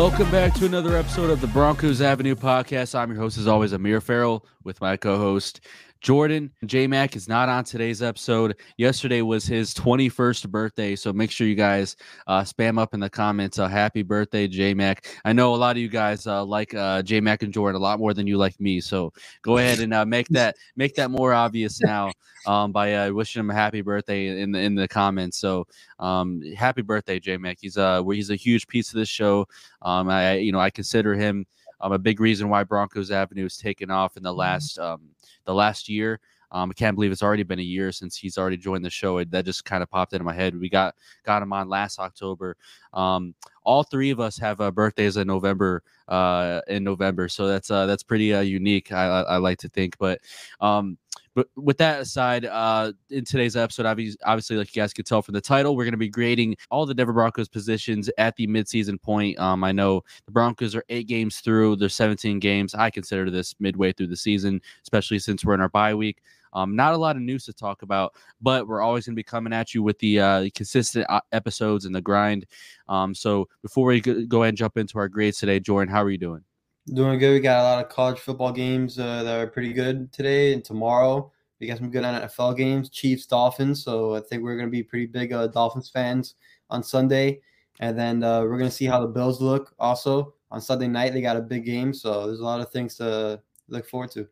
Welcome back to another episode of the Broncos Avenue podcast. I'm your host, as always, Amir Farrell, with my co host, Jordan J Mac is not on today's episode. Yesterday was his 21st birthday, so make sure you guys uh, spam up in the comments. Uh, happy birthday, J Mac! I know a lot of you guys uh, like uh, J Mac and Jordan a lot more than you like me, so go ahead and uh, make that make that more obvious now um, by uh, wishing him a happy birthday in the in the comments. So um, happy birthday, J Mac! He's a he's a huge piece of this show. Um, I you know I consider him um, a big reason why Broncos Avenue has taken off in the mm-hmm. last um, the last year. Um, I can't believe it's already been a year since he's already joined the show. It, that just kind of popped into my head. We got got him on last October. Um, all three of us have uh, birthdays in November. Uh, in November, so that's uh, that's pretty uh, unique. I, I, I, like to think, but um, but with that aside, uh, in today's episode, obviously, like you guys could tell from the title, we're going to be grading all the Denver Broncos positions at the midseason point. Um, I know the Broncos are eight games through, there's 17 games. I consider this midway through the season, especially since we're in our bye week. Um, not a lot of news to talk about, but we're always going to be coming at you with the uh, consistent uh, episodes and the grind. Um, so before we go ahead and jump into our grades today, Jordan, how are you doing? Doing good. We got a lot of college football games uh, that are pretty good today and tomorrow. We got some good NFL games, Chiefs, Dolphins. So I think we're going to be pretty big uh, Dolphins fans on Sunday. And then uh, we're going to see how the Bills look also on Sunday night. They got a big game. So there's a lot of things to look forward to.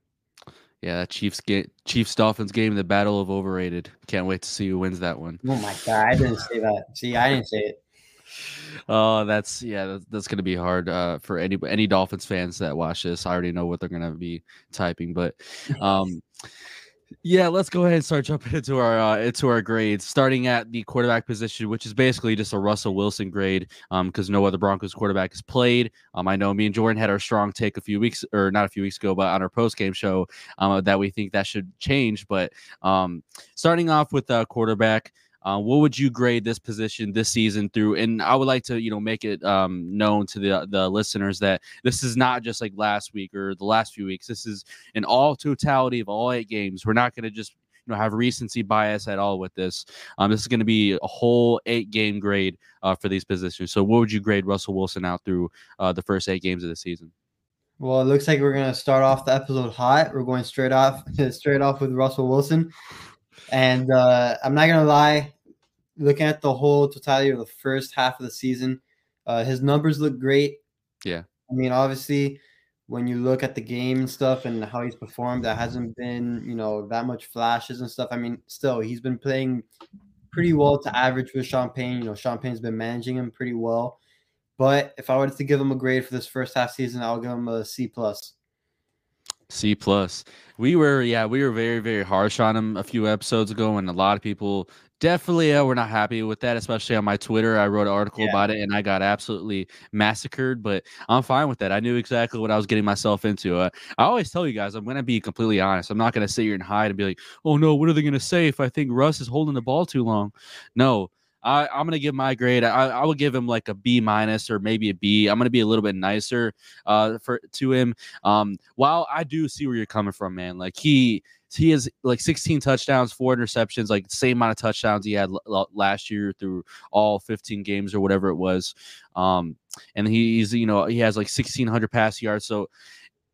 Yeah, that Chiefs game, Chiefs Dolphins game, the battle of overrated. Can't wait to see who wins that one. Oh my god, I didn't say that. See, I didn't say it. Oh, that's yeah, that's, that's gonna be hard uh, for any any Dolphins fans that watch this. I already know what they're gonna be typing, but um, yeah, let's go ahead and start jumping into our uh, into our grades. Starting at the quarterback position, which is basically just a Russell Wilson grade, because um, no other Broncos quarterback has played. Um, I know me and Jordan had our strong take a few weeks, or not a few weeks ago, but on our post game show, um, that we think that should change. But um, starting off with a quarterback. Uh, what would you grade this position this season through? And I would like to, you know, make it um, known to the the listeners that this is not just like last week or the last few weeks. This is an all totality of all eight games. We're not going to just you know have recency bias at all with this. Um, this is going to be a whole eight game grade uh, for these positions. So, what would you grade Russell Wilson out through uh, the first eight games of the season? Well, it looks like we're going to start off the episode hot. We're going straight off straight off with Russell Wilson. And uh, I'm not gonna lie, looking at the whole totality of the first half of the season, uh, his numbers look great. Yeah. I mean, obviously, when you look at the game and stuff and how he's performed, that hasn't been, you know, that much flashes and stuff. I mean, still, he's been playing pretty well to average with Sean Payton. You know, Sean Payton's been managing him pretty well. But if I were to give him a grade for this first half season, I'll give him a C plus. C plus. We were, yeah, we were very, very harsh on him a few episodes ago, and a lot of people definitely uh, were not happy with that, especially on my Twitter. I wrote an article yeah. about it, and I got absolutely massacred. But I'm fine with that. I knew exactly what I was getting myself into. Uh, I always tell you guys, I'm going to be completely honest. I'm not going to sit here and hide and be like, "Oh no, what are they going to say if I think Russ is holding the ball too long?" No, I, am gonna give my grade. I, I will give him like a B minus or maybe a B. I'm gonna be a little bit nicer uh for to him. Um, while I do see where you're coming from, man. Like he he has like 16 touchdowns, four interceptions, like same amount of touchdowns he had l- last year through all 15 games or whatever it was. Um, and he's you know he has like 1600 pass yards. So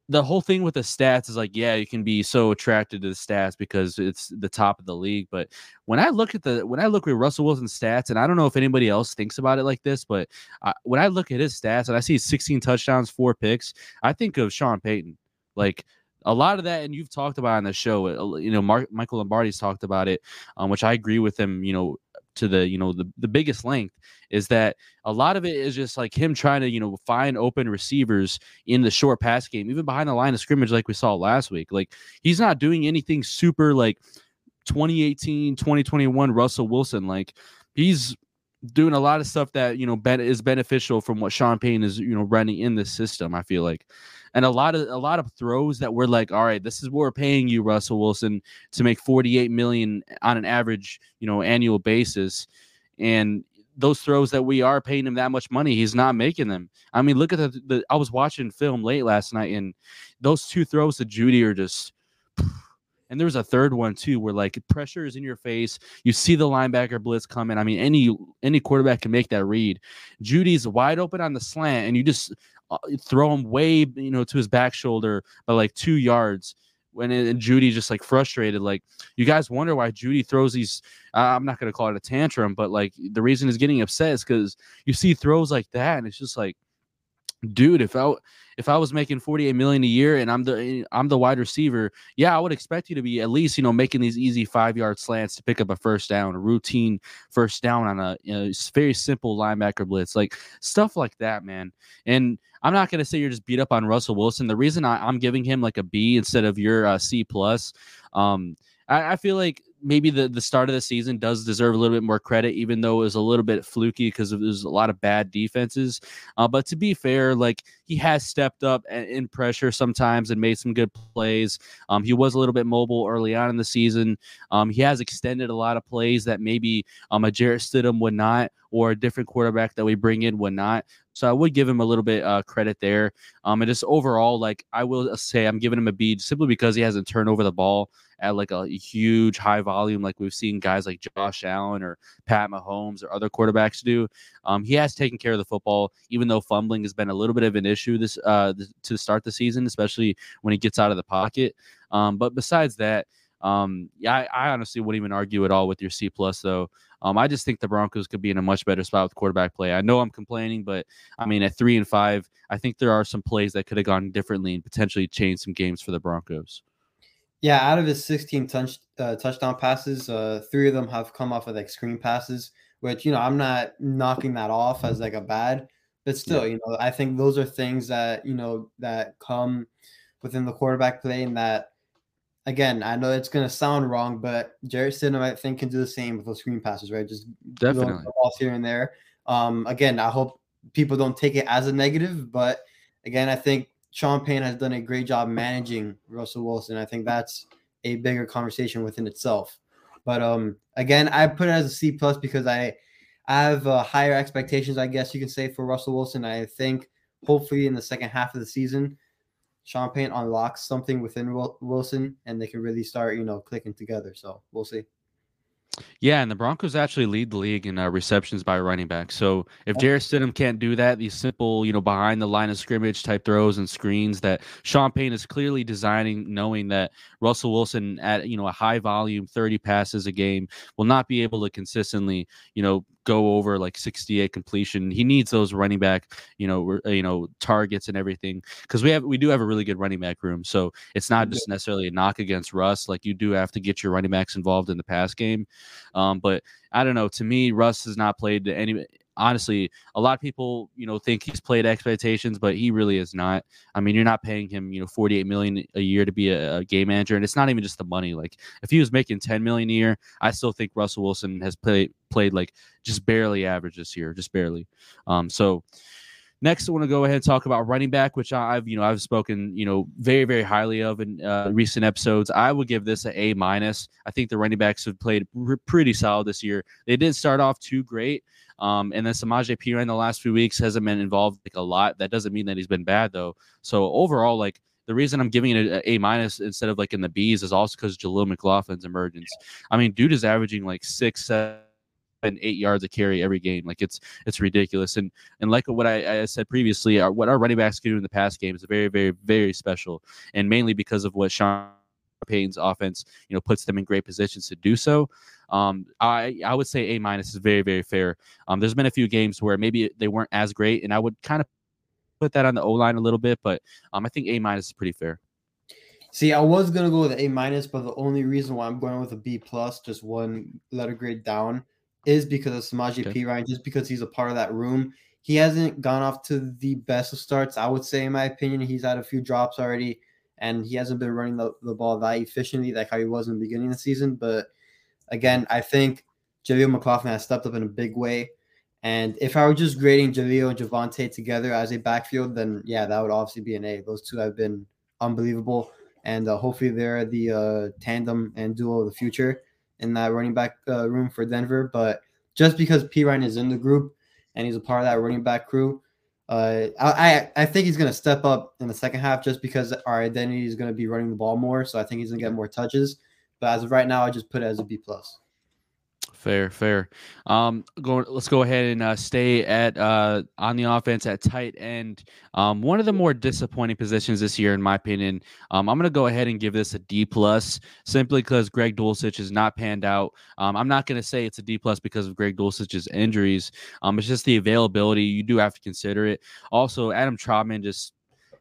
the whole thing with the stats is like, yeah, you can be so attracted to the stats because it's the top of the league. But when I look at the when I look at Russell Wilson's stats, and I don't know if anybody else thinks about it like this, but I, when I look at his stats and I see 16 touchdowns, four picks, I think of Sean Payton. Like a lot of that, and you've talked about on the show. Uh, you know, Mark, Michael Lombardi's talked about it, um, which I agree with him. You know, to the you know the, the biggest length is that a lot of it is just like him trying to you know find open receivers in the short pass game even behind the line of scrimmage like we saw last week. Like he's not doing anything super like 2018 2021 russell wilson. Like he's doing a lot of stuff that you know ben- is beneficial from what sean payton is you know running in the system i feel like and a lot of a lot of throws that we're like, all right, this is what we're paying you, Russell Wilson, to make 48 million on an average, you know, annual basis. And those throws that we are paying him that much money, he's not making them. I mean, look at the, the I was watching film late last night, and those two throws to Jeudy are just And there was a third one too, where like pressure is in your face. You see the linebacker blitz coming. I mean, any any quarterback can make that read. Jeudy's wide open on the slant, and you just uh, throw him way, you know, to his back shoulder by like two yards. When it, and Jeudy just like frustrated, like you guys wonder why Jeudy throws these. Uh, I'm not gonna call it a tantrum, but like the reason he's getting upset is because you see throws like that, and it's just like, dude, if I if I was making 48 million a year and I'm the I'm the wide receiver, yeah, I would expect you to be at least, you know, making these easy 5-yard slants to pick up a first down, a routine first down on a you know, very simple linebacker blitz. Like stuff like that, man. And I'm not to say you're just beat up on Russell Wilson. The reason I, am giving him like a B instead of your uh, C plus, um, I, I feel like maybe the, the start of the season does deserve a little bit more credit, even though it was a little bit fluky because there's a lot of bad defenses. Uh, but to be fair, like he has stepped up in pressure sometimes and made some good plays. Um, he was a little bit mobile early on in the season. Um, he has extended a lot of plays that maybe um, a Jarrett Stidham would not, or a different quarterback that we bring in would not. So I would give him a little bit uh, credit there. Um, and just overall, like I will say, I'm giving him a B simply because he hasn't turned over the ball at like a huge high volume, like we've seen guys like Josh Allen or Pat Mahomes or other quarterbacks do. Um, he has taken care of the football, even though fumbling has been a little bit of an issue this uh, to start the season, especially when he gets out of the pocket. Um, but besides that, um, yeah, I, I, honestly wouldn't even argue at all with your C plus though. Um, I just think the Broncos could be in a much better spot with quarterback play. I know I'm complaining, but I mean at three and five, I think there are some plays that could have gone differently and potentially changed some games for the Broncos. Yeah, out of his 16 touch, uh, touchdown passes, uh, three of them have come off of like screen passes, which you know I'm not knocking that off as like a bad, but still, you know, I think those are things that you know that come within the quarterback play, and that again, I know it's gonna sound wrong, but Jarrett Stidham I think can do the same with those screen passes, right? Just definitely balls here and there. Um, again, I hope people don't take it as a negative, but again, I think Sean Payton has done a great job managing Russell Wilson. I think that's a bigger conversation within itself. But um, again, I put it as a C plus because I, I have uh, higher expectations, I guess you can say, for Russell Wilson. I think hopefully in the second half of the season, Sean Payton unlocks something within Wilson, and they can really start, you know, clicking together. So we'll see. Yeah, and the Broncos actually lead the league in uh, receptions by running back. So if Jarrett Stidham can't do that, these simple, you know, behind the line of scrimmage type throws and screens that Sean Payton is clearly designing, knowing that Russell Wilson at you know a high volume, thirty passes a game, will not be able to consistently, you know, go over like 68 completion. He needs those running back, you know, you know, targets and everything because we have we do have a really good running back room. So it's not just necessarily a knock against Russ. Like you do have to get your running backs involved in the pass game. Um, but I don't know. To me, Russ has not played any honestly, a lot of people, you know, think he's played expectations, but he really is not. I mean, you're not paying him, you know, 48 million a year to be a, a, game manager, and it's not even just the money. Like, if he was making 10 million a year, I still think Russell Wilson has played played like just barely average this year, just barely. Um, so. Next, I want to go ahead and talk about running back, which I've you know I've spoken you know very very highly of in uh, recent episodes. I would give this an A minus. I think the running backs have played pretty solid this year. They didn't start off too great, um, and then Samaje in the last few weeks hasn't been involved like a lot. That doesn't mean that he's been bad though. So overall, like the reason I'm giving it an A minus instead of like in the B's is also because Jaleel McLaughlin's emergence. I mean, dude is averaging like six, seven, eight yards a carry every game. Like it's it's ridiculous. And and like what I, I said previously, our, what our running backs can do in the past game is very, very, very special, and mainly because of what Sean Payton's offense, you know, puts them in great positions to do so. Um, I I would say A minus is very very fair. Um, there's been a few games where maybe they weren't as great, and I would kind of put that on the O line a little bit, but um, I think A minus is pretty fair. See, I was gonna go with A minus, but the only reason why I'm going with a B plus, just one letter grade down, is because of Samaje okay. Ryan. just because he's a part of that room. He hasn't gone off to the best of starts, I would say, in my opinion. He's had a few drops already and he hasn't been running the, the ball that efficiently like how he was in the beginning of the season. But again, I think Jaleel McLaughlin has stepped up in a big way. And if I were just grading Jaleel and Javonte together as a backfield, then yeah, that would obviously be an A. Those two have been unbelievable. And uh, hopefully they're the uh, tandem and duo of the future in that running back uh, room for Denver. But just because Perine is in the group and he's a part of that running back crew, Uh, I I think he's going to step up in the second half just because our identity is going to be running the ball more. So I think he's going to get more touches. But as of right now, I just put it as a B plus. Fair, fair. Um, go. Let's go ahead and uh, stay at uh, on the offense at tight end. Um, one of the more disappointing positions this year, in my opinion. Um, I'm going to go ahead and give this a D plus, simply because Greg Dulcich has not panned out. Um, I'm not going to say it's a D plus because of Greg Dulcich's injuries. Um, it's just the availability. You do have to consider it. Also, Adam Trautman just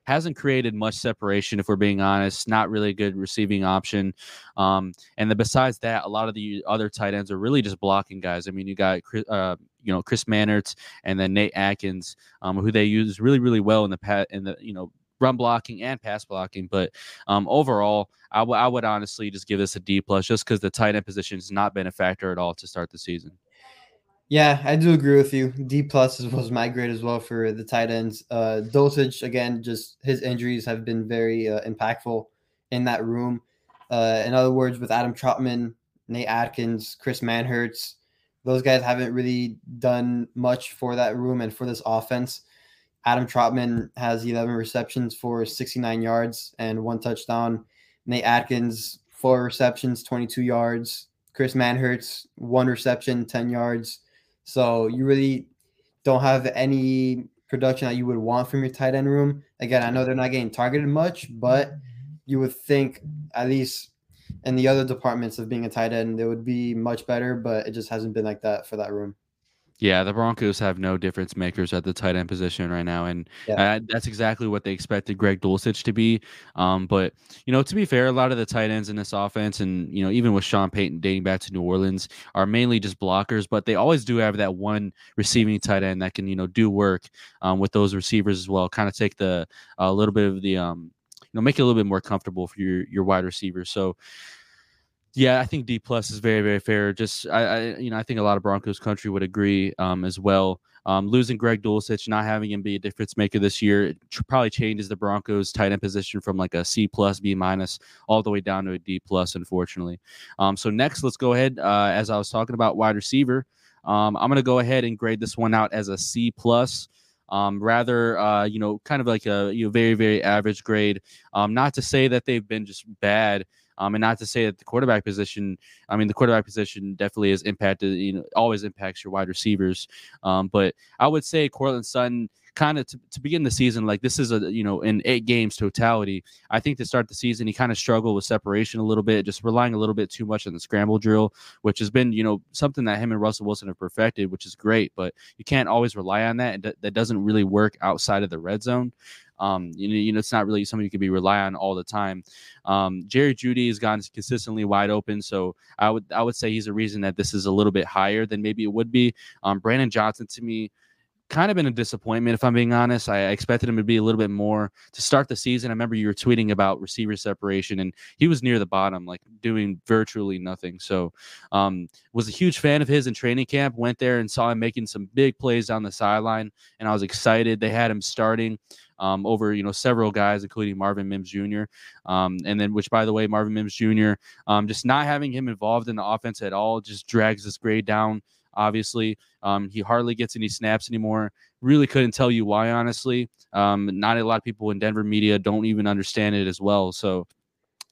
hasn't created much separation, if we're being honest. Not really a good receiving option. Um, and then besides that, a lot of the other tight ends are really just blocking guys. I mean, you got uh, you know Chris Manhertz and then Nate Atkins, um, who they use really really well in the pat in the you know run blocking and pass blocking. But um, overall, I, w- I would honestly just give this a D plus, just because the tight end position has not been a factor at all to start the season. Yeah, I do agree with you. D plus was my grade as well for the tight ends. Uh, Dulcich again, just his injuries have been very uh, impactful in that room. Uh, in other words, with Adam Trautman, Nate Atkins, Chris Manhertz, those guys haven't really done much for that room and for this offense. Adam Trautman has 11 receptions for 69 yards and one touchdown. Nate Atkins, four receptions, 22 yards. Chris Manhertz, one reception, 10 yards. So you really don't have any production that you would want from your tight end room. Again, I know they're not getting targeted much, but you would think at least in the other departments of being a tight end, they would be much better, but it just hasn't been like that for that room. Yeah, the Broncos have no difference makers at the tight end position right now, and yeah. uh, that's exactly what they expected Greg Dulcich to be. Um, but you know, to be fair, a lot of the tight ends in this offense, and you know, even with Sean Payton dating back to New Orleans, are mainly just blockers. But they always do have that one receiving tight end that can you know do work um, with those receivers as well. Kind of take the a uh, little bit of the um, you know, make it a little bit more comfortable for your your wide receivers. So yeah, I think D plus is very, very fair. Just I, I, you know, I think a lot of Broncos country would agree um, as well. Um, losing Greg Dulcich, not having him be a difference maker this year, probably changes the Broncos tight end position from like a C plus, B minus, all the way down to a D plus. Unfortunately. Um, so next, let's go ahead. Uh, as I was talking about wide receiver, um, I'm going to go ahead and grade this one out as a C plus. Um, rather, uh, you know, kind of like a you know, very, very average grade. Um, not to say that they've been just bad. Um, and not to say that the quarterback position, I mean, the quarterback position definitely is impacted, you know, always impacts your wide receivers. Um, but I would say Courtland Sutton kind of to, to begin the season, like this is a, you know, in eight games totality. I think to start the season, he kind of struggled with separation a little bit, just relying a little bit too much on the scramble drill, which has been, you know, something that him and Russell Wilson have perfected, which is great, but you can't always rely on that. And that doesn't really work outside of the red zone. Um, you know, you know, it's not really something you can be rely on all the time. Um, Jerry Jeudy has gone consistently wide open, so I would I would say he's a reason that this is a little bit higher than maybe it would be. Um, Brandon Johnson to me kind of been a disappointment if I'm being honest. I expected him to be a little bit more to start the season. I remember you were tweeting about receiver separation, and he was near the bottom, like doing virtually nothing. So, um, was a huge fan of his in training camp. Went there and saw him making some big plays down the sideline, and I was excited. They had him starting um, over you know several guys, including Marvin Mims Jr. Um, and then, which by the way, Marvin Mims Jr. Um, just not having him involved in the offense at all just drags this grade down. Obviously, um, he hardly gets any snaps anymore. Really couldn't tell you why, honestly. Um, not a lot of people in Denver media don't even understand it as well. So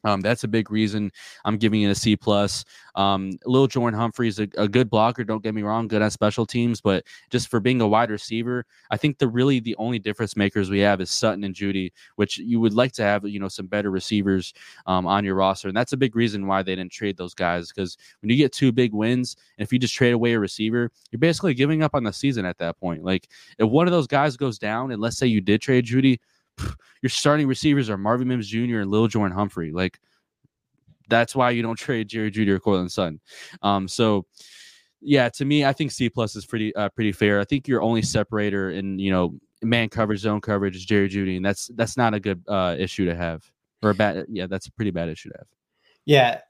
um, that's a big reason I'm giving it a C plus. Um, Lil'Jordan Humphrey is a, a, good blocker. Don't get me wrong, good on special teams, but just for being a wide receiver, I think the really the only difference makers we have is Sutton and Jeudy, which you would like to have, you know, some better receivers um, on your roster, and that's a big reason why they didn't trade those guys. Because when you get two big wins, and if you just trade away a receiver, you're basically giving up on the season at that point. Like if one of those guys goes down, and let's say you did trade Your starting receivers are Marvin Mims Jr. and Lil'Jordan Humphrey. Like that's why you don't trade Jerry Jeudy or Courtland Sutton. Um, so yeah, to me, I think C plus is pretty uh, pretty fair. I think your only separator in you know man coverage, zone coverage is Jerry Jeudy, and that's that's not a good uh, issue to have or a bad. Yeah, that's a pretty bad issue to have. Yeah,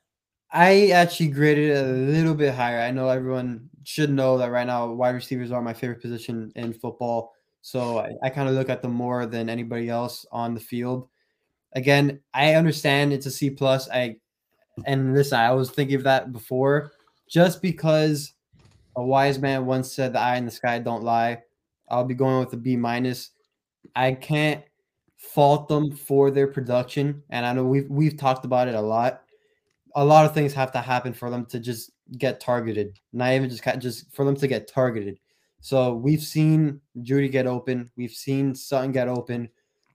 I actually graded it a little bit higher. I know everyone should know that right now wide receivers are my favorite position in football. So I, I kind of look at them more than anybody else on the field. Again, I understand it's a C plus. I and listen, I was thinking of that before, just because a wise man once said, "The eye in the sky don't lie." I'll be going with a B minus. I can't fault them for their production, and I know we've we've talked about it a lot. A lot of things have to happen for them to just get targeted. Not even just just for them to get targeted. So we've seen Jeudy get open, we've seen Sutton get open,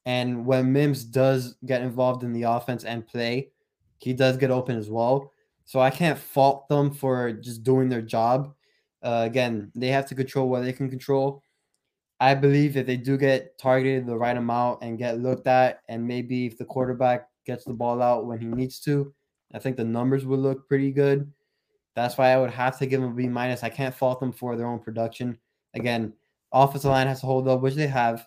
and when Mims does get involved in the offense and play, he does get open as well. So I can't fault them for just doing their job. Uh, again, they have to control what they can control. I believe if they do get targeted the right amount and get looked at, and maybe if the quarterback gets the ball out when he needs to, I think the numbers would look pretty good. That's why I would have to give them a B minus. I can't fault them for their own production. Again, offensive line has to hold up, which they have.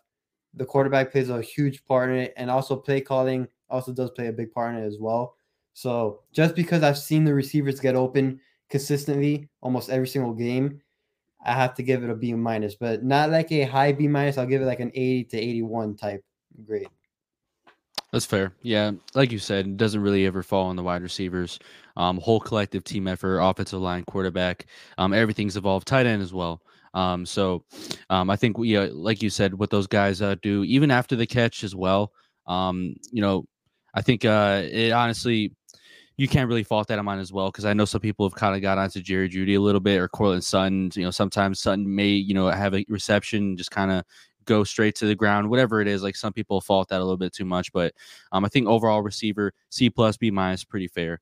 The quarterback plays a huge part in it, and also play calling also does play a big part in it as well. So just because I've seen the receivers get open consistently almost every single game, I have to give it a B minus, but not like a high B minus. I'll give it like an 80 to 81 type grade. That's fair. Yeah, like you said, it doesn't really ever fall on the wide receivers. Um, whole collective team effort, offensive line, quarterback, um, everything's evolved. Tight end as well. Um, so um, I think we, uh, like you said, what those guys uh, do, even after the catch as well. Um, you know, I think uh, it honestly you can't really fault that on mine as well because I know some people have kind of got onto Jerry Jeudy a little bit or Courtland Sutton. You know, sometimes Sutton may you know have a reception just kind of go straight to the ground, whatever it is. Like some people fault that a little bit too much, but um, I think overall receiver C plus B minus pretty fair.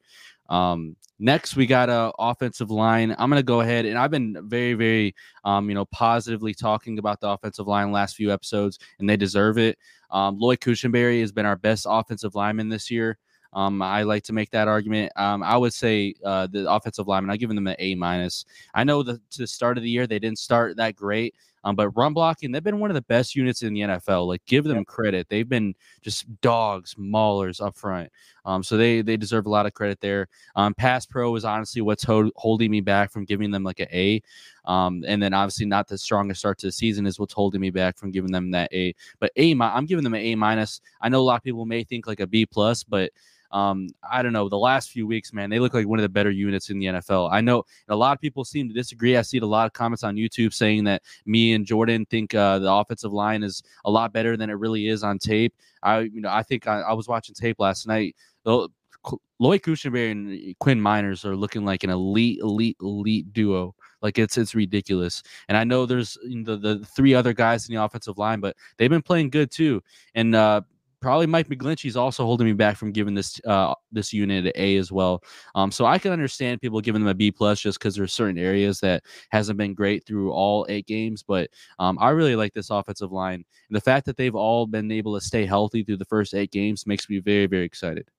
Um, next, we got a offensive line. I'm gonna go ahead and I've been very, very, um, you know, positively talking about the offensive line last few episodes, and they deserve it. Um, Lloyd Cushenberry has been our best offensive lineman this year. Um, I like to make that argument. Um, I would say uh, the offensive lineman. I give them an A minus. I know that to the start of the year they didn't start that great, um, but run blocking they've been one of the best units in the NFL. Like give them credit. They've been just dogs, maulers up front. Um, so they they deserve a lot of credit there. Um, pass pro is honestly what's ho- holding me back from giving them like an A. Um, and then obviously not the strongest start to the season is what's holding me back from giving them that A. But A, I'm giving them an A minus. I know a lot of people may think like a B plus, but um, I don't know. The last few weeks, man, they look like one of the better units in the NFL. I know a lot of people seem to disagree. I see a lot of comments on YouTube saying that me and Jordan think uh, the offensive line is a lot better than it really is on tape. I, you know, I think I, I was watching tape last night. Lloyd Cushenberry and Quinn Meinerz are looking like an elite, elite, elite duo. Like it's it's ridiculous. And I know there's the, the three other guys in the offensive line, but they've been playing good too. And uh, probably Mike McGlinchey is also holding me back from giving this uh, this unit an A as well. Um, so I can understand people giving them a B plus just because there's certain areas that hasn't been great through all eight games. But um, I really like this offensive line, and the fact that they've all been able to stay healthy through the first eight games makes me very very excited.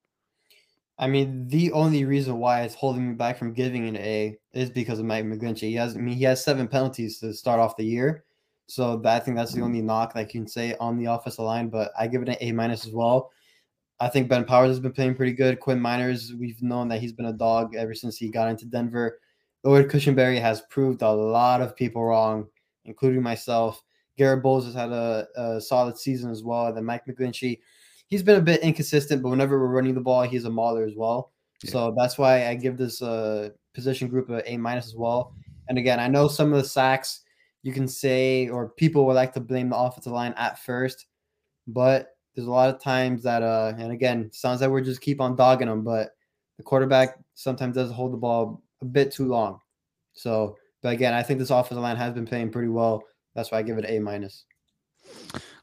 I mean, the only reason why it's holding me back from giving an A is because of Mike McGlinchey. He has, I mean, he has seven penalties to start off the year. So that, I think that's the only knock that you can say on the offensive line, but I give it an A minus as well. I think Ben Powers has been playing pretty good. Quinn Meinerz, we've known that he's been a dog ever since he got into Denver. Lloyd Cushenberry has proved a lot of people wrong, including myself. Garett Bolles has had a, a solid season as well. And Then Mike McGlinchey, he's been a bit inconsistent, but whenever we're running the ball, he's a mauler as well. Yeah. So that's why I give this uh, position group a A minus as well. And again, I know some of the sacks you can say, or people would like to blame the offensive line at first, but there's a lot of times that, uh, and again, sounds like we're just keep on dogging them, but the quarterback sometimes does hold the ball a bit too long. So, but again, I think this offensive line has been playing pretty well. That's why I give it A minus.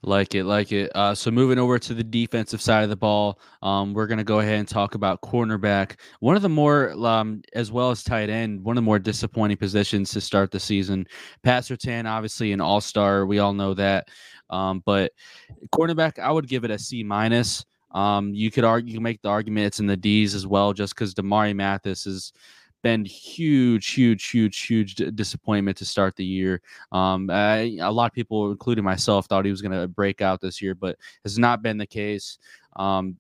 Like it, like it. Uh, so moving over to the defensive side of the ball, um, we're gonna go ahead and talk about cornerback. One of the more, um, as well as tight end, one of the more disappointing positions to start the season. Pat Surtain, obviously an All Star, we all know that. Um, but cornerback, I would give it a C minus. Um, you could argue, you can make the argument it's in the D's as well, just because Damarri Mathis is been huge, huge, huge, huge disappointment to start the year. Um, I, a lot of people, including myself, thought he was going to break out this year, but has not been the case. Um,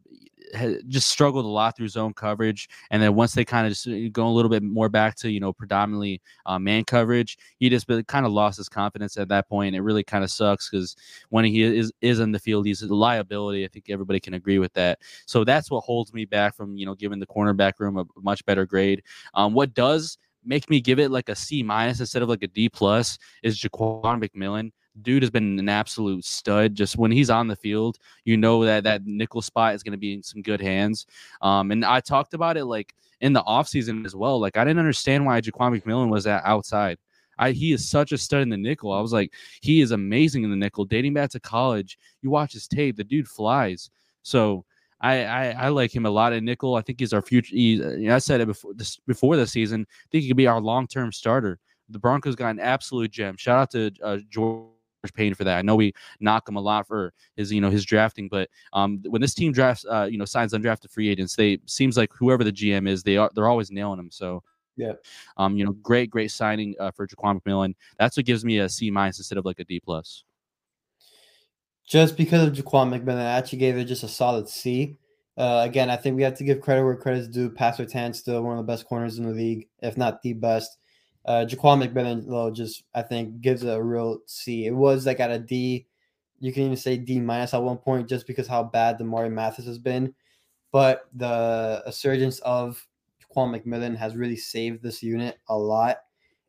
just struggled a lot through zone coverage, and then once they kind of just uh, go a little bit more back to you know predominantly uh, man coverage, he just kind of lost his confidence at that point. It really kind of sucks because when he is is in the field, he's a liability. I think everybody can agree with that. So that's what holds me back from you know giving the cornerback room a much better grade. Um, what does make me give it like a C minus instead of like a D plus is Jaquan McMillian dude has been an absolute stud. Just when he's on the field, you know that that nickel spot is going to be in some good hands. Um, and I talked about it like in the offseason as well. Like I didn't understand why Jaquan McMillian was at outside. I, he is such a stud in the nickel. I was like, he is amazing in the nickel. Dating back to college, you watch his tape, the dude flies. So I, I, I like him a lot in nickel. I think he's our future. He, I said it before this before the season. I think he could be our long term starter. The Broncos got an absolute gem. Shout out to uh, George Paton for that. I know we knock him a lot for his, you know, his drafting, but um, when this team drafts, uh, you know, signs undrafted free agents, they seems like whoever the GM is, they are they're always nailing them. So yeah, um, you know, great, great signing uh, for Jaquan McMillian. That's what gives me a C minus instead of like a D plus. Just because of Jaquan McMillian, I actually gave it just a solid C. Uh, again, I think we have to give credit where credit's due. Pat Tan still one of the best corners in the league, if not the best. Uh, Jaquan though, just I think gives it a real C. It was like at a D. You can even say D minus at one point, just because how bad Damarri Mathis has been. But the resurgence of Jaquan McMillian has really saved this unit a lot.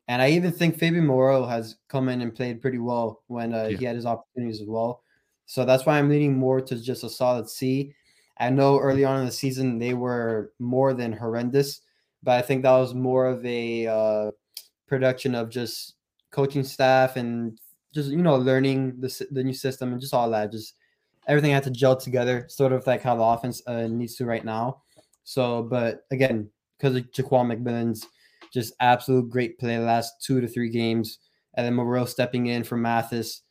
And I even think Fabian Moreau has come in and played pretty well when uh, yeah. he had his opportunities as well. So that's why I'm leaning more to just a solid C. I know early on in the season they were more than horrendous, but I think that was more of a uh, production of just coaching staff and just you know learning the the new system and just all that. Just everything had to gel together, sort of like how the offense uh, needs to right now. So, but again, because of Jaquan McMillian's just absolute great play the last two to three games, and then Moreau stepping in for Mathis.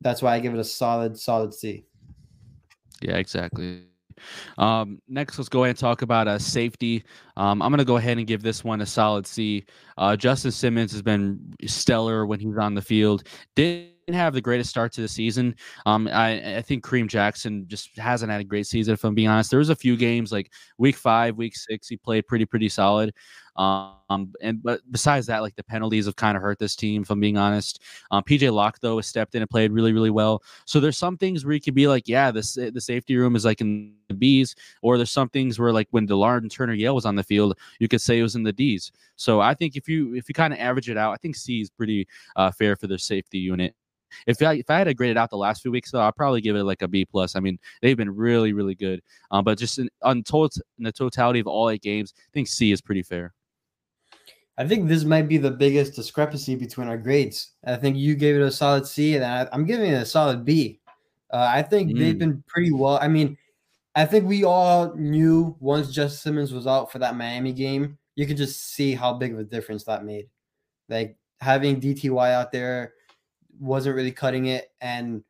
That's why I give it a solid, solid C. Yeah, exactly. Um, next, let's go ahead and talk about uh, safety. Um, I'm going to go ahead and give this one a solid C. Uh, Justin Simmons has been stellar when he's on the field. Didn't have the greatest start to the season. Um, I, I think Kareem Jackson just hasn't had a great season. If I'm being honest, there was a few games like week five, week six, he played pretty pretty solid. Um, and but besides that, like the penalties have kind of hurt this team. If I'm being honest, um, PJ Locke though has stepped in and played really really well. So there's some things where you could be like, yeah, this the safety room is like in the B's, or there's some things where like when Delarrin Turner-Yell was on the field, you could say it was in the D's. So I think if you if you kind of average it out, I think C is pretty uh, fair for their safety unit. If I if I had to grade it out the last few weeks though, I'd probably give it like a B plus. I mean, they've been really really good. Um, but just in, on total in the totality of all eight games, I think C is pretty fair. I think this might be the biggest discrepancy between our grades. I think you gave it a solid C, and I, am giving it a solid B. Uh, I think mm. they've been pretty well. I mean, I think we all knew once Justin Simmons was out for that Miami game, you could just see how big of a difference that made. Like having DTY out there wasn't really cutting it. And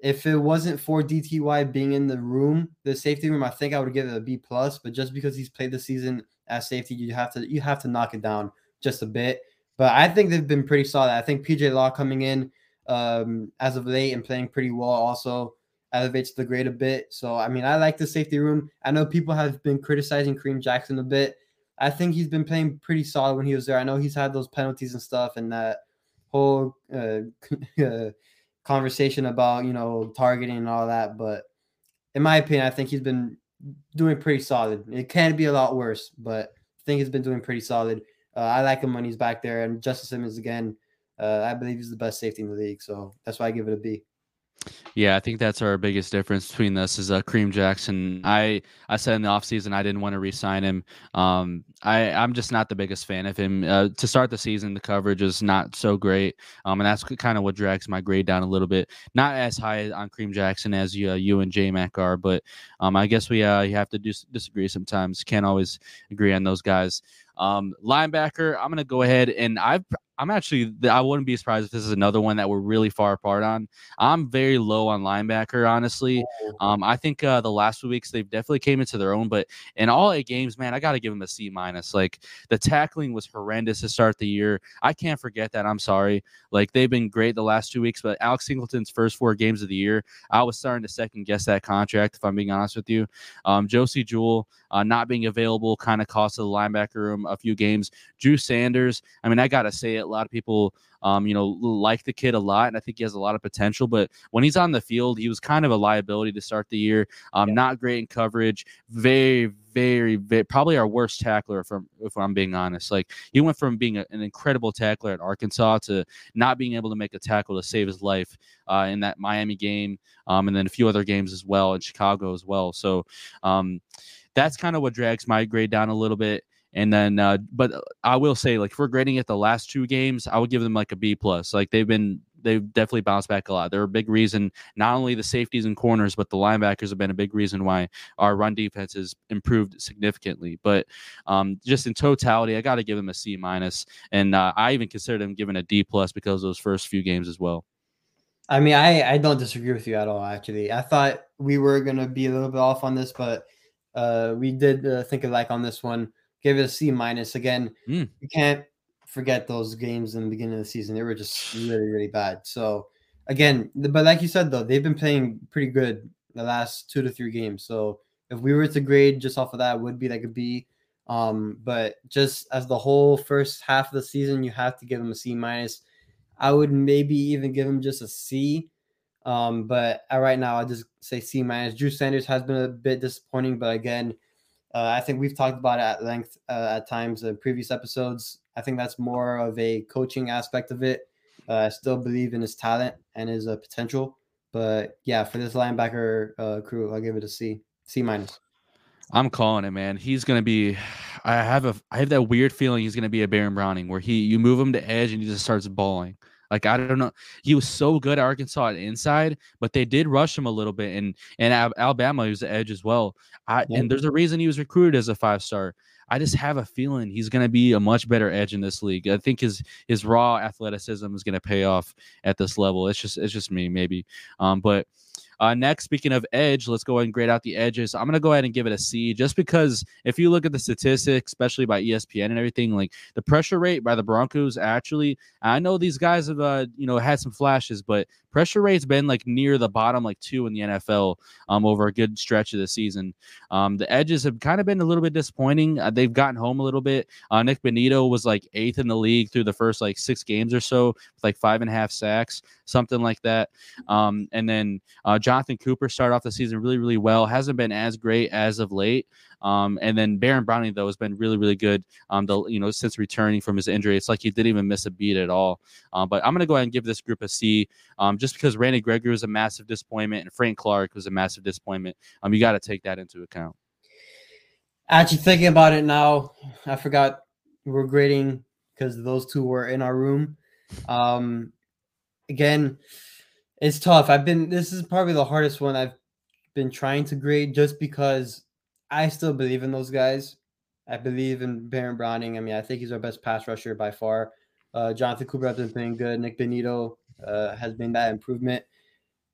if it wasn't for DTY being in the room, the safety room, I think I would give it a B plus. But just because he's played the season as safety, you have to you have to knock it down just a bit. But I think they've been pretty solid. I think PJ Locke coming in um, as of late and playing pretty well also elevates the grade a bit. So I mean, I like the safety room. I know people have been criticizing Kareem Jackson a bit. I think he's been playing pretty solid when he was there. I know he's had those penalties and stuff, and that whole uh, uh, conversation about you know targeting and all that. But in my opinion, I think he's been doing pretty solid. It can be a lot worse, but I think he's been doing pretty solid. Uh, I like him when he's back there, and Justin Simmons again. Uh, I believe he's the best safety in the league, so that's why I give it a B. Yeah, I think that's our biggest difference between us is uh, Kareem Jackson. I I said in the offseason I didn't want to re-sign him. Um, I I'm just not the biggest fan of him. Uh, to start the season, the coverage is not so great, um, and that's kind of what drags my grade down a little bit. Not as high on Kareem Jackson as you, uh, you and J Mac are, but um, I guess we uh, you have to dis- disagree sometimes. Can't always agree on those guys. Um, linebacker, I'm gonna go ahead and I've I'm actually I wouldn't be surprised if this is another one that we're really far apart on. I'm very low on linebacker, honestly. Oh. Um, I think uh, the last few weeks they've definitely came into their own, but in all eight games, man, I got to give them a C minus. Like the tackling was horrendous to start the year. I can't forget that. I'm sorry. Like they've been great the last two weeks, but Alex Singleton's first four games of the year, I was starting to second guess that contract. If I'm being honest with you, um, Josey Jewell uh, not being available kind of cost the linebacker room a few games. Drew Sanders, I mean, I gotta say it A lot of people, um, you know, like the kid a lot, and I think he has a lot of potential. But when he's on the field, he was kind of a liability to start the year. Um, yeah. Not great in coverage. Very, very, very, probably our worst tackler. From if I'm being honest, like he went from being a, an incredible tackler at Arkansas to not being able to make a tackle to save his life uh, in that Miami game, um, and then a few other games as well in Chicago as well. So. Um, that's kind of what drags my grade down a little bit. And then, uh, but I will say, like, if we're grading it the last two games, I would give them like a B plus. Like they've been, they've definitely bounced back a lot. They're a big reason. Not only the safeties and corners, but the linebackers have been a big reason why our run defense has improved significantly. But um, just in totality, I got to give them a C minus, and uh, I even consider them giving a D plus because those first few games as well. I mean, I I don't disagree with you at all. Actually, I thought we were gonna be a little bit off on this, but uh, we did uh, think alike on this one. Give it a C minus. Again, mm. you can't forget those games in the beginning of the season. They were just really, really bad. So again, but like you said though, they've been playing pretty good the last two to three games. So if we were to grade just off of that, would be like a B. Um, but just as the whole first half of the season, you have to give them a C minus. I would maybe even give them just a C um, but right now, I just say C minus. Drew Sanders has been a bit disappointing, but again, uh, I think we've talked about it at length uh, at times in previous episodes. I think that's more of a coaching aspect of it. Uh, I still believe in his talent and his uh, potential, but yeah, for this linebacker uh, crew, I'll give it a C, C minus. I'm calling it, man. He's gonna be. I have a. I have that weird feeling he's gonna be a Baron Browning, where he you move him to edge and he just starts balling. Like I don't know, he was so good at Arkansas at inside, but they did rush him a little bit, and and Alabama he was the edge as well. I yeah. and there's a reason he was recruited as a five star. I just have a feeling he's going to be a much better edge in this league. I think his his raw athleticism is going to pay off at this level. It's just it's just me maybe, um, but uh, next, speaking of edge, let's go ahead and grade out the edges. I'm to go ahead and give it a C just because if you look at the statistics, especially by ESPN and everything, like the pressure rate by the Broncos actually, I know these guys have, uh, you know, had some flashes, but pressure rate's been like near the bottom, like two in the NFL um, over a good stretch of the season. Um, the edges have kind of been a little bit disappointing. Uh, they've gotten home a little bit. Uh, Nik Bonitto was like eighth in the league through the first like six games or so, with like five and a half sacks, something like that. Um, and then uh, Jonathan Cooper started off the season really, really well. Hasn't been as great as of late. Um, and then Baron Browning though has been really, really good. Um, the you know since returning from his injury, it's like he didn't even miss a beat at all. Um, but I'm gonna go ahead and give this group a C. Um, just because Randy Gregory was a massive disappointment and Frank Clark was a massive disappointment. Um, you got to take that into account. Actually, thinking about it now, I forgot we're grading because those two were in our room. Um, again, it's tough. I've been. This is probably the hardest one I've been trying to grade, just because I still believe in those guys. I believe in Baron Browning. I mean, I think he's our best pass rusher by far. Uh, Jonathan Cooper has been playing good. Nik Bonitto uh, has been that improvement.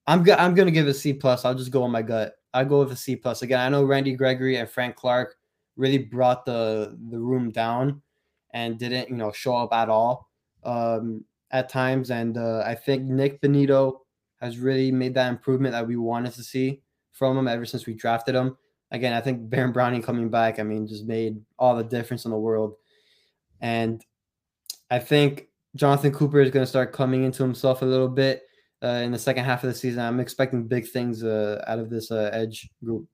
I'm go- I'm gonna give a C plus. I'll just go on my gut. I go with a C plus. Again, I know Randy Gregory and Frank Clark really brought the the room down and didn't you know show up at all um, at times. And uh, I think Nik Bonitto has really made that improvement that we wanted to see from him ever since we drafted him again, I think Baron Browning coming back, I mean, just made all the difference in the world. And I think Jonathan Cooper is going to start coming into himself a little bit uh, in the second half of the season. I'm expecting big things uh, out of this uh, edge group.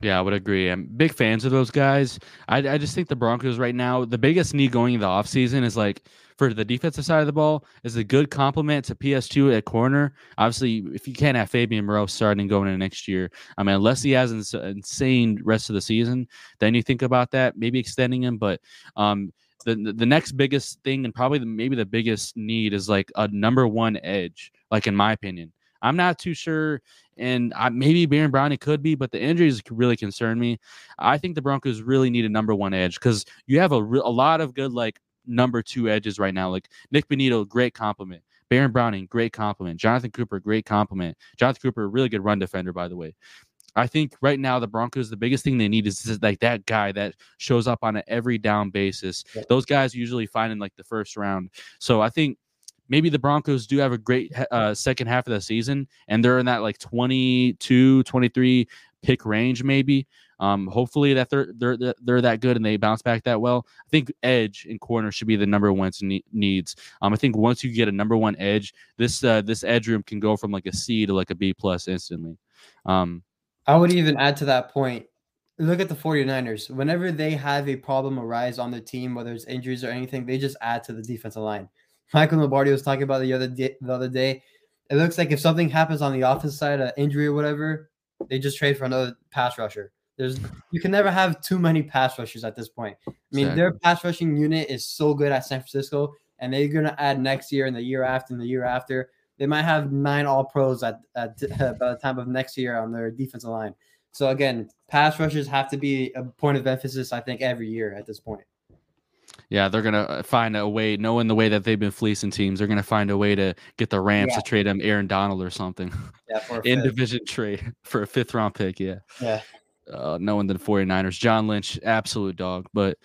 Yeah, I would agree. I'm big fans of those guys. I, I just think the Broncos right now, the biggest need going into the offseason is like for the defensive side of the ball is a good complement to PS2 at corner. Obviously, if you can't have Fabian Moreau starting and going into next year, I mean, unless he has an insane rest of the season, then you think about that, maybe extending him. But um, the the next biggest thing and probably the, maybe the biggest need is like a number one edge, like in my opinion. I'm not too sure, and I, maybe Baron Browning could be, but the injuries really concern me. I think the Broncos really need a number one edge because you have a, re- a lot of good like number two edges right now. Like Nik Bonitto, great compliment. Baron Browning, great compliment. Jonathan Cooper, great compliment. Jonathan Cooper, really good run defender, by the way. I think right now the Broncos, the biggest thing they need is like that guy that shows up on an every down basis. Yeah. Those guys usually find in like the first round. So I think maybe the Broncos do have a great uh, second half of the season and they're in that like 22, 23 pick range, maybe. Um, hopefully that they're they're they're that good and they bounce back that well. I think edge and corner should be the number one needs. Um, I think once you get a number one edge, this uh, this edge room can go from like a C to like a B plus instantly. Um, I would even add to that point. Look at the 49ers. Whenever they have a problem arise on the team, whether it's injuries or anything, they just add to the defensive line. Michael Lombardi was talking about the other day, the other day. It looks like if something happens on the offense side, an injury or whatever, they just trade for another pass rusher. There's you can never have too many pass rushers at this point. I mean, exactly. their pass rushing unit is so good at San Francisco, and they're gonna add next year and the year after and the year after. They might have nine All Pros at, at by the time of next year on their defensive line. So again, pass rushers have to be a point of emphasis. I think every year at this point. Yeah, they're gonna uh, find a way, knowing the way that they've been fleecing teams, they're gonna find a way to get the Rams yeah. to trade them Aaron Donald or something. Yeah, in division trade for a fifth round pick. Yeah. Yeah. Uh, knowing the 49ers. John Lynch, absolute dog. But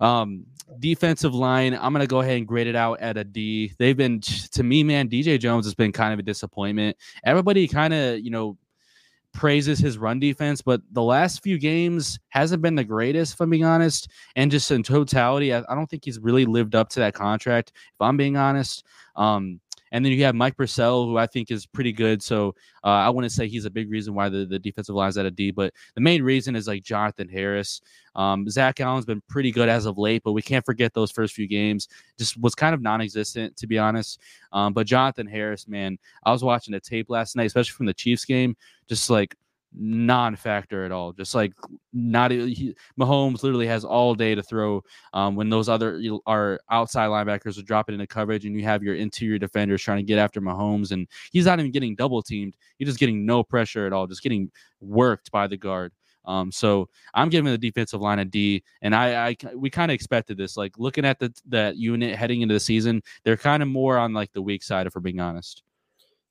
um, defensive line, I'm gonna go ahead and grade it out at a D. They've been to me, man. DJ Jones has been kind of a disappointment. Everybody kind of, you know, praises his run defense, but the last few games hasn't been the greatest, if I'm being honest. And just in totality, I, I don't think he's really lived up to that contract, if I'm being honest. Um, and then you have Mike Purcell, who I think is pretty good. So uh, I want to say he's a big reason why the, the defensive line is at a D, but the main reason is like Jonathan Harris. Um, Zach Allen's been pretty good as of late, but we can't forget those first few games. Just was kind of non existent, to be honest. Um, but Jonathan Harris, man, I was watching the tape last night, especially from the Chiefs game, just like non-factor at all. Just like not he, Mahomes literally has all day to throw. Um, when those other our outside linebackers are dropping into coverage, and you have your interior defenders trying to get after Mahomes, and he's not even getting double teamed. He's just getting no pressure at all, just getting worked by the guard. Um, so I'm giving the defensive line a D, and I, I we kind of expected this. Like looking at the that unit heading into the season, they're kind of more on like the weak side, if we're being honest.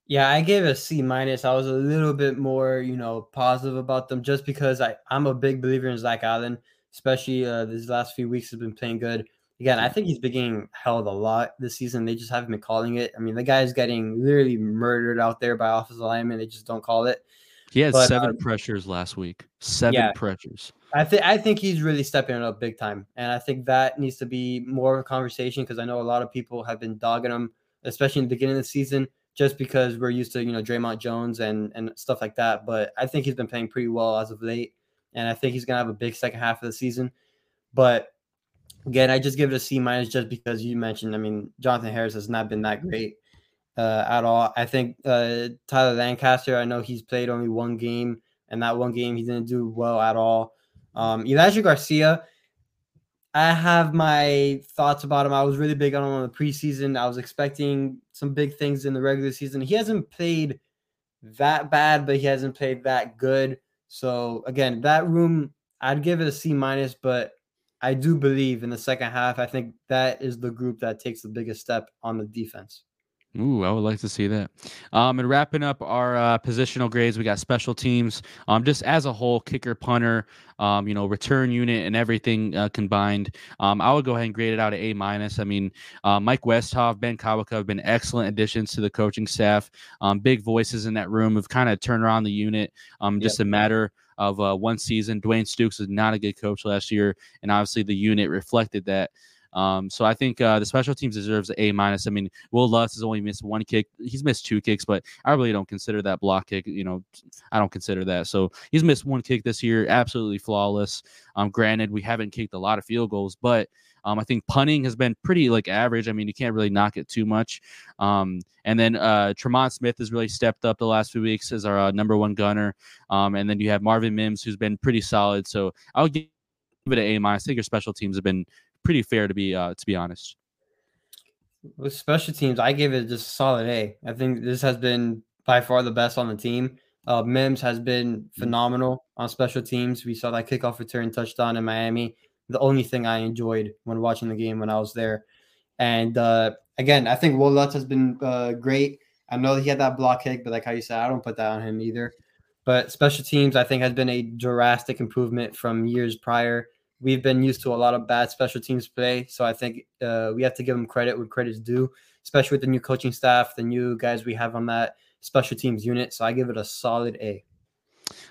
Yeah, I gave a C minus. I was a little bit more, you know, positive about them just because I, I'm a big believer in Zach Allen, especially uh, these last few weeks has been playing good. Again, I think he's been getting held a lot this season. They just haven't been calling it. I mean, the guy's getting literally murdered out there by offensive linemen. They just don't call it. He had but, seven uh, pressures last week. Seven yeah, pressures. I think I think he's really stepping it up big time, and I think that needs to be more of a conversation because I know a lot of people have been dogging him, especially in the beginning of the season just because we're used to you know Dre'Mont Jones and and stuff like that. But I think he's been playing pretty well as of late, and I think he's gonna have a big second half of the season. But again, I just give it a C minus just because you mentioned. I mean, Jonathan Harris has not been that great uh, at all. I think uh, Tyler Lancaster. I know he's played only one game, and that one game he didn't do well at all. Um, Elijah Garcia. I have my thoughts about him. I was really big on him in the preseason. I was expecting some big things in the regular season. He hasn't played that bad, but he hasn't played that good. So again, that room, I'd give it a C minus, but I do believe in the second half. I think that is the group that takes the biggest step on the defense. Ooh, I would like to see that. Um, and wrapping up our uh, positional grades, we got special teams. Um, just as a whole, kicker, punter, um, you know, return unit, and everything uh, combined. Um, I would go ahead and grade it out at A minus. I mean, uh, Mike Westhoff, Ben Kotwica have been excellent additions to the coaching staff. Um, big voices in that room have kind of turned around the unit. Um, just yep. a matter of uh, one season. Dwayne Stukes was not a good coach last year, and obviously the unit reflected that. Um, so I think uh, the special teams deserves A minus. I mean, Wil Lutz has only missed one kick. He's missed two kicks, but I really don't consider that block kick. You know, I don't consider that. So he's missed one kick this year, absolutely flawless. Um, granted, we haven't kicked a lot of field goals, but um, I think punting has been pretty like average. I mean, you can't really knock it too much. Um, and then uh, Tremon Smith has really stepped up the last few weeks as our uh, number one gunner. Um, and then you have Marvin Mims, who's been pretty solid. So I'll give it an A minus. I think your special teams have been pretty fair to be uh, to be honest. With special teams, I give it just a solid A. I think this has been by far the best on the team. Uh, Mims has been phenomenal on special teams. We saw that kickoff return touchdown in Miami. The only thing I enjoyed when watching the game when I was there. And uh, again, I think Wil Lutz has been uh, great. I know he had that block kick, but like how you said, I don't put that on him either. But special teams, I think, has been a drastic improvement from years prior we've been used to a lot of bad special teams play. So I think uh, we have to give them credit where credit's due, especially with the new coaching staff, the new guys we have on that special teams unit. So I give it a solid A.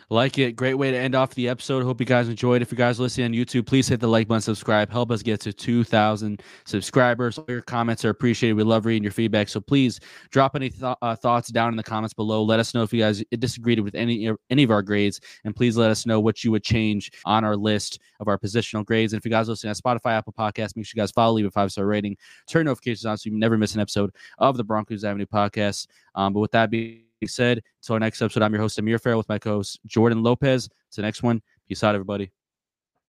Like it. Great way to end off the episode. Hope you guys enjoyed. If you guys are listening on YouTube, please hit the like button, subscribe. Help us get to 2,000 subscribers. All your comments are appreciated. We love reading your feedback. So please drop any th- uh, thoughts down in the comments below. Let us know if you guys disagreed with any any of our grades, and please let us know what you would change on our list of our positional grades. And if you guys listen on Spotify, Apple Podcasts, make sure you guys follow, leave a five star rating, turn notifications on so you never miss an episode of the Broncos Avenue podcast. Um, but with that being said, until our next episode, I'm your host, Amir Farrell, with my co host, Jordan Lopez. To the next one. Peace out, everybody.